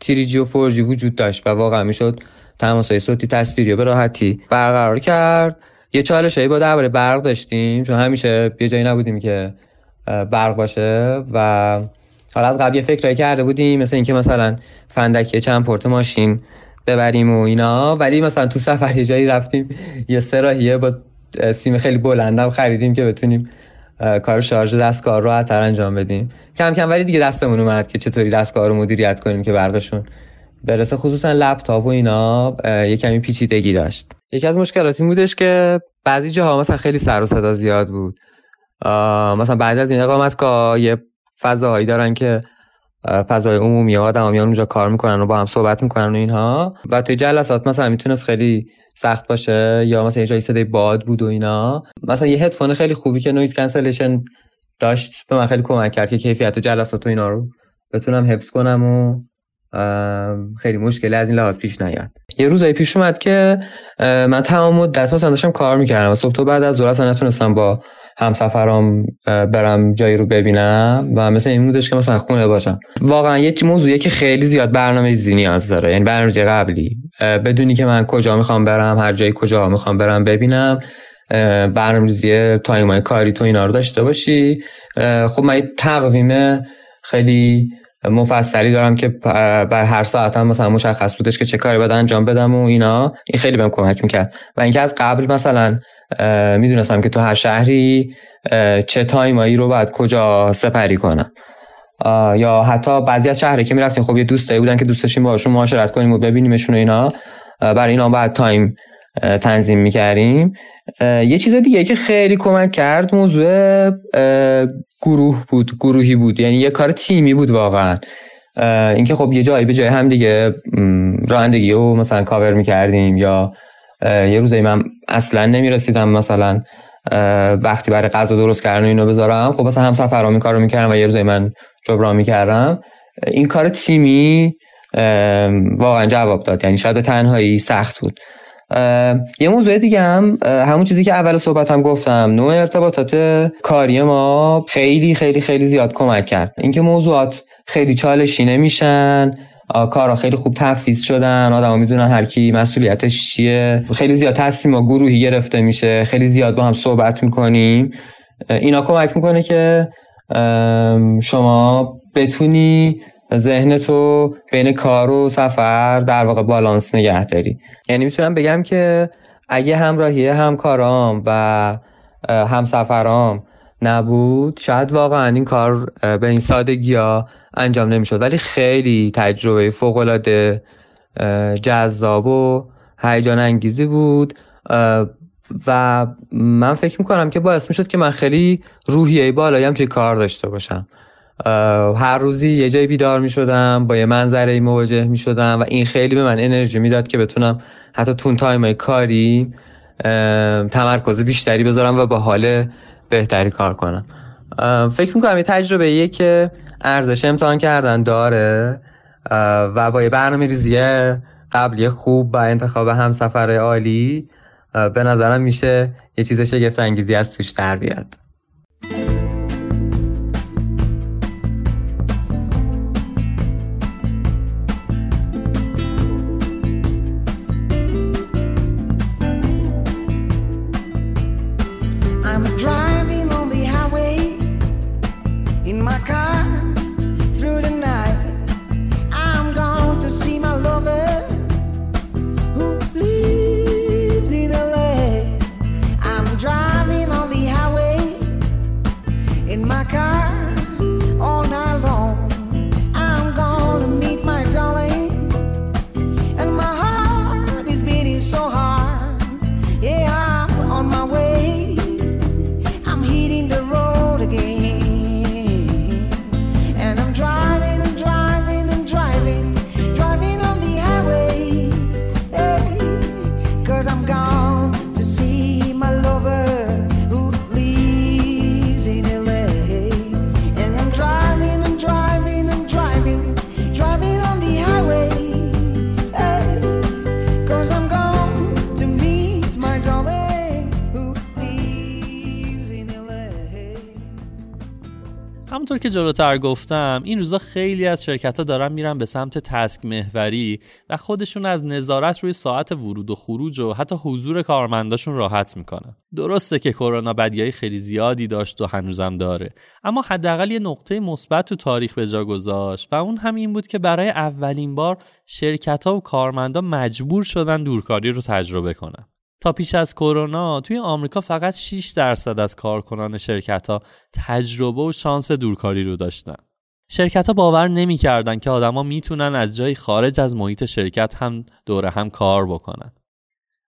تیریجی و فورجی وجود داشت و واقعا می‌شد های صوتی تصویری به راحتی برقرار کرد. یه چالشایی با درباره برق داشتیم. چون همیشه یه جایی نبودیم که برق باشه و حالا از قبل یه فکرایی کرده بودیم مثل اینکه مثلا فندکی چند پورت ماشین ببریم و اینا. ولی مثلا تو سفر یه جایی رفتیم یه سراحیه با سیم خیلی بلندم خریدیم که بتونیم کار شارژ دستگاه رو راحت‌تر انجام بدیم. کم کم ولی دیگه دستمون اومد که چطوری دستگاه رو مدیریت کنیم که برقشون برسه. خصوصا لپتاپ و اینا یه کمی پیچیدگی داشت. یکی از مشکلات این بودش که بعضی جاها مثلا خیلی سر و صدا زیاد بود. مثلا بعد از این اقامتگاه یه فضاهایی دارن که فضای عمومی آدم میان اونجا کار می‌کنن و با هم صحبت می‌کنن و اینها. و توی جلسات مثلا می‌تونست خیلی سخت باشه یا مثلا یه جایی صدای باد بود و اینا. مثلا یه هدفون خیلی خوبی که noise cancellation داشت به من خیلی کمک کرد که کیفیت جلسات و اینا رو بتونم حفظ کنم و خیلی مشکلی از این لحاظ پیش نیاد. یه روزایی پیش اومد که من تمام مدت مثلا داشتم کار می‌کردم و صبح تا بعد از ظهر اصلا نتونستم با همسفرام برم جایی رو ببینم و مثلا این بودش که مثلا خونه باشم. واقعا یه موضوعیه که خیلی زیاد برنامه ریزی نیاز داره یعنی برنامه قبلی. بدونی که من کجا می‌خوام برم هر جایی کجا می‌خوام برم ببینم برنامه ریزی time ای کاریتو اینا رو داشته باشی. خب من تقویم خیلی مفصلی دارم که بر هر ساعت هم مثلا مشخص بودش که چه کاری باید انجام بدم و اینا. این خیلی بهم کمک می‌کرد. و اینکه از قبل مثلا می‌دونستم که تو هر شهری چه time ایی رو باید کجا سپری کنم. یا حتی بعضی از شهرایی که می‌رفتیم خب یه دوستایی بودن که دوست داشتیم باشون معاشرت کنیم و ببینیمشون و اینا. برای اینا باید time تنظیم می‌کردیم. یه چیز دیگه که خیلی کمک کرد موضوع گروه بود گروهی بود. یعنی یه کار تیمی بود واقعا. اینکه خب یه جایی به جای هم دیگه رانندگی رو مثلا کاور می‌کردیم یا یه روزی من اصلا نمی‌رسیدم مثلا وقتی برای غذا درست کردن اینو بذارم. خب مثلا همسفرام این کار رو می‌کردم و یه روزی من جبران می‌کردم. این کار تیمی واقعا جواب داد. یعنی شاید به تنهایی سخت بود. یه موضوع دیگه هم همون چیزی که اول صحبت هم گفتم. نوع ارتباطات کاری ما خیلی خیلی خیلی زیاد کمک کرد. اینکه موضوعات خیلی چالشی نمیشن. کارا خیلی خوب تفیز شدن. آدما می‌دونن هر کی مسئولیتش چیه. خیلی زیاد تصمیم و گروهی گرفته میشه. خیلی زیاد با هم صحبت می‌کنیم. اینا کمک می‌کنه که شما بتونی ذهنتو بین کار و سفر در واقع بالانس نگه داری. یعنی می‌تونم بگم که اگه همراهی همکارام و همسفرام نبود. شاید واقعا این کار به این سادگی ها انجام نمی‌شد. ولی خیلی تجربه فوق العاده جذاب و هیجان انگیزی بود. و من فکر می‌کنم که باعث می‌شد که من خیلی روحیه بالایم توی کار داشته باشم. هر روزی یه جایی بیدار می شدم با یه منظره مواجه می شدم و این خیلی به من انرژی می‌داد که بتونم حتی تون تایم کاری تمرکز بیشتری بذارم و با حال بهتری کار کنم. فکر می‌کنم یه تجربه یه که ارزش امتحان کردن داره و با یه برنامه ریزیه قبلی خوب با انتخاب همسفر عالی به نظرم میشه یه چیز شگفت انگیزی از توش در بیاد. که جلوتر گفتم این روزا خیلی از شرکت ها دارن میرن به سمت تسک محوری و خودشون از نظارت روی ساعت ورود و خروج و حتی حضور کارمنداشون راحت می‌کنن. درسته که کرونا بدیای خیلی زیادی داشت و هنوزم داره اما حداقل یه نقطه مثبت تو تاریخ به جا گذاشت و اون هم این بود که برای اولین بار شرکت ها و کارمندا مجبور شدن دورکاری رو تجربه کنن. تا پیش از کرونا توی آمریکا فقط 6 درصد از کارکنان شرکت ها تجربه و شانس دورکاری رو داشتن. شرکت ها باور نمی‌کردن که آدما می‌تونن از جای خارج از محیط شرکت هم دوره هم کار بکنن.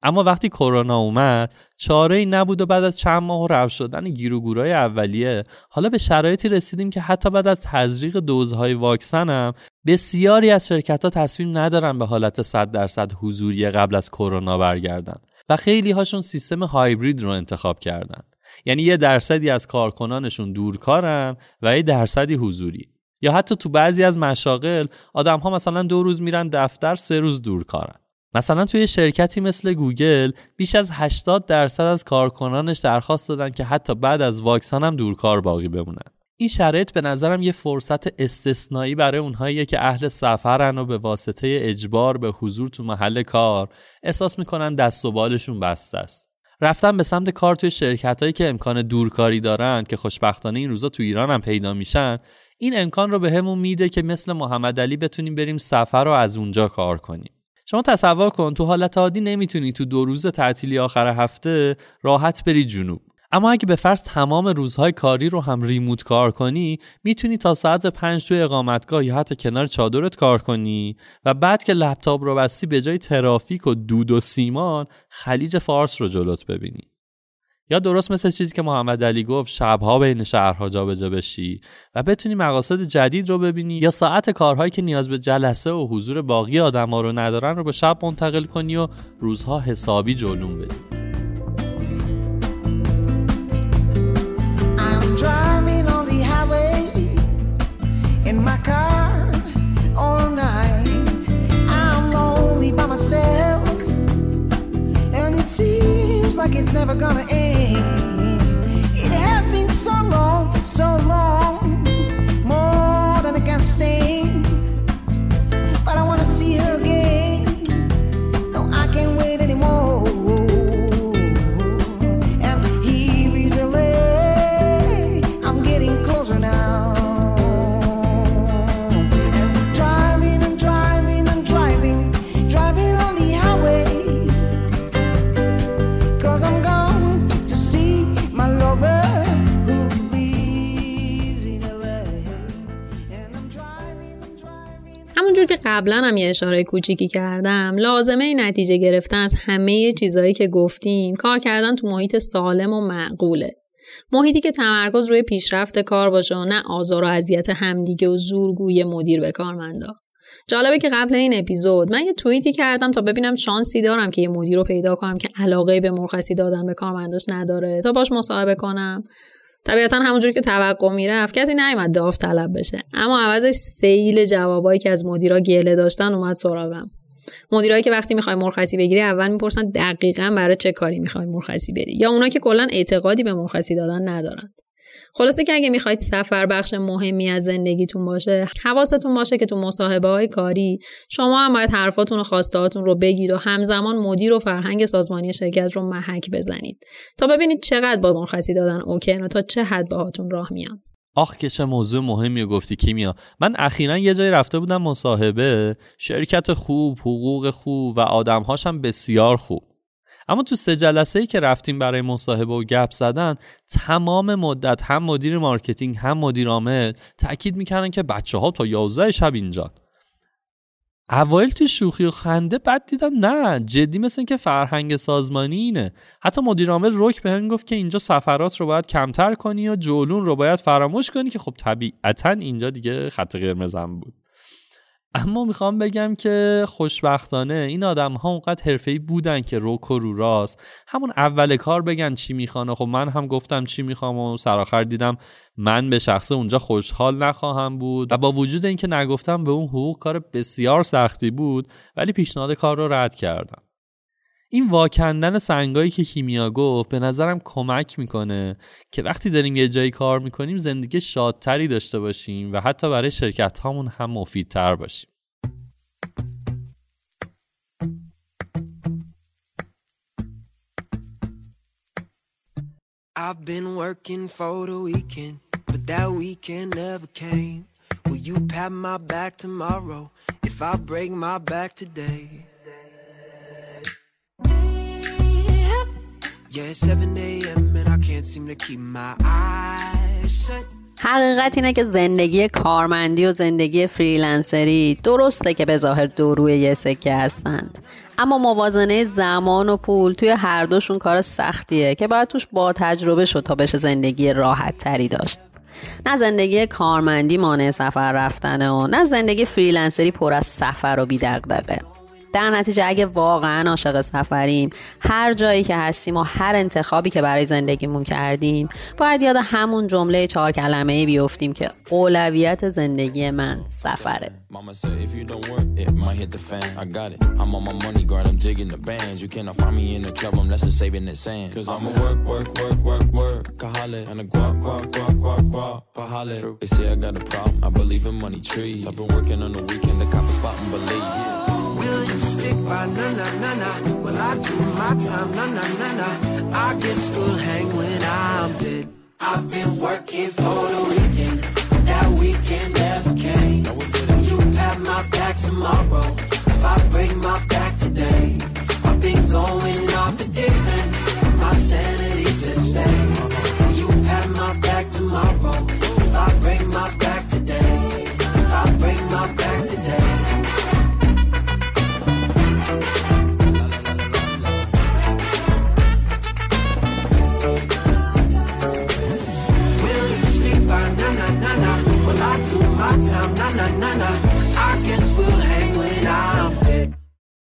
اما وقتی کرونا اومد چاره ای نبود و بعد از چند ماه رفت شدن گیروگورای اولیه حالا به شرایطی رسیدیم که حتی بعد از تزریق دوزهای واکسن هم بسیاری از شرکت ها تصمیم ندارن به حالت 100 درصد حضوری قبل از کرونا برگردن و خیلی هاشون سیستم هایبرید رو انتخاب کردن. یعنی یه درصدی از کارکنانشون دورکارن و یه درصدی حضوری. یا حتی تو بعضی از مشاغل آدم ها مثلا دو روز میرن دفتر سه روز دورکارن. مثلا توی شرکتی مثل گوگل بیش از 80 درصد از کارکنانش درخواست دادن که حتی بعد از واکسن هم دورکار باقی بمونن. این شرایط به نظرم یه فرصت استثنایی برای اونهایی که اهل سفرن و به واسطه اجبار به حضور تو محل کار احساس می‌کنن دست و بالشون بسته است. رفتن به سمت کار توی شرکت هایی که امکان دورکاری دارن که خوشبختانه این روزا تو ایران هم پیدا میشن این امکان رو به میده که مثل محمد علی بتونیم بریم سفر رو از اونجا کار کنیم. شما تصور کن تو حالت عادی نمی‌تونی تو دو روز تعطیلی آخر هفته راحت بری جنوب اما اگه به فرض تمام روزهای کاری رو هم ریموت کار کنی می‌تونی تا ساعت پنج توی اقامتگاه یا حتی کنار چادرت کار کنی. و بعد که لپتاپ رو بستی به جای ترافیک و دود و سیمان خلیج فارس رو جلوت ببینی. یا درست مثل چیزی که محمد علی گفت شبها بین شهرها جابجا بشی و بتونی مقاصد جدید رو ببینی یا ساعت کارهایی که نیاز به جلسه و حضور باقی آدما رو ندارن رو به شب منتقل کنی و روزها حسابی جلوم بدی. Like it's never gonna end. قبلا هم یه اشاره کوچیکی کردم. لازمه نتیجه گرفتن از همه چیزهایی که گفتیم کار کردن تو محیط سالم و معقوله. محیطی که تمرکز روی پیشرفت کار باشه و نه آزار و اذیت همدیگه و زورگوی مدیر به کارمندا. جالبه که قبل این اپیزود من یه توییتی کردم تا ببینم شانسی دارم که یه مدیر رو پیدا کنم که علاقه به مرخصی دادن به کارمنداش نداره. تا باش مصاحبه کنم. طبیعتا همونجور که توقع می‌رفت کسی نیومد داوطلب بشه. اما عوضش سیل جوابایی که از مدیرا گله داشتن اومد سراغم. مدیرایی که وقتی می‌خوای مرخصی بگیری اول می‌پرسن دقیقا برای چه کاری می‌خوای مرخصی بری؟ یا اونا که کلا اعتقادی به مرخصی دادن ندارن. خلاصه که اگه می‌خواید سفر بخش مهمی از زندگیتون باشه حواستون باشه که تو مصاحبه های کاری شما هم باید حرفاتون و خواستهاتون رو بگید و همزمان مدیر و فرهنگ سازمانی شرکت رو محک بزنید تا ببینید چقدر با مرخصی دادن اوکن و تا چه حد باهاتون راه میان آخ که چه موضوع مهمی گفتی کیمیا. من اخیرا یه جایی رفته بودم مصاحبه شرکت خوب حقوق خوب و آدمهاش هم بسیار خوب. اما تو سه جلسه ای که رفتیم برای مصاحبه و گپ زدن تمام مدت هم مدیر marketing هم مدیر عامل تاکید می‌کردن که بچه ها تا 11 شب اینجا اوایل تو شوخی و خنده بعد دیدم. نه جدی مثل که فرهنگ سازمانی اینه. حتی مدیر عامل رک بهم گفت که اینجا سفرات رو باید کمتر کنی و جولان رو باید فراموش کنی که خب طبیعتا اینجا دیگه خط قرمزم بود. اما می‌خوام بگم که خوشبختانه این آدم ها اونقدر حرفه‌ای بودن که روک و رو راست. همون اول کار بگن چی می‌خوان خب من هم گفتم چی می‌خوام و سرآخر دیدم من به شخصه اونجا خوشحال نخواهم بود و با وجود اینکه نگفتم به اون حقوق کار بسیار سختی بود ولی پیشنهاد کار رو رد کردم. این واکندن سنگایی که کیمیا گفت به نظرم کمک می‌کنه که وقتی داریم یه جایی کار می‌کنیم زندگی شادتری داشته باشیم و حتی برای شرکت هامون هم مفیدتر باشیم I've been working for the weekend, but that weekend never came. Will you pat my back tomorrow if I break my back today? حقیقت اینه که زندگی کارمندی و زندگی فریلنسری درسته که به ظاهر دو روی یه سکه هستند. اما موازنه زمان و پول توی هر دوشون کار سختیه که باید توش با تجربه شد تا بشه زندگی راحت تری داشت. نه زندگی کارمندی مانع سفر رفتنه و نه زندگی فریلنسری پر از سفر و بیدقدقه در نتیجه اگه واقعا عاشق سفریم هر جایی که هستیم و هر انتخابی که برای زندگیمون کردیم باید یاد همون جمله چهار کلمه بیفتیم که اولویت زندگی من سفره the the the the. They say I got a problem. I believe in money trees. I've been working on the weekend to cop a spot and believe. Will you stick by na na na na? Will I do my time na na na na? I guess we'll hang when I'm dead. I've been working for the weekend. That weekend never came. Will you pat my back tomorrow? If I break my back today, I've been going off the deep end. My sanity's at stake. Will you pat my back tomorrow? If I break my back. time, na na na na.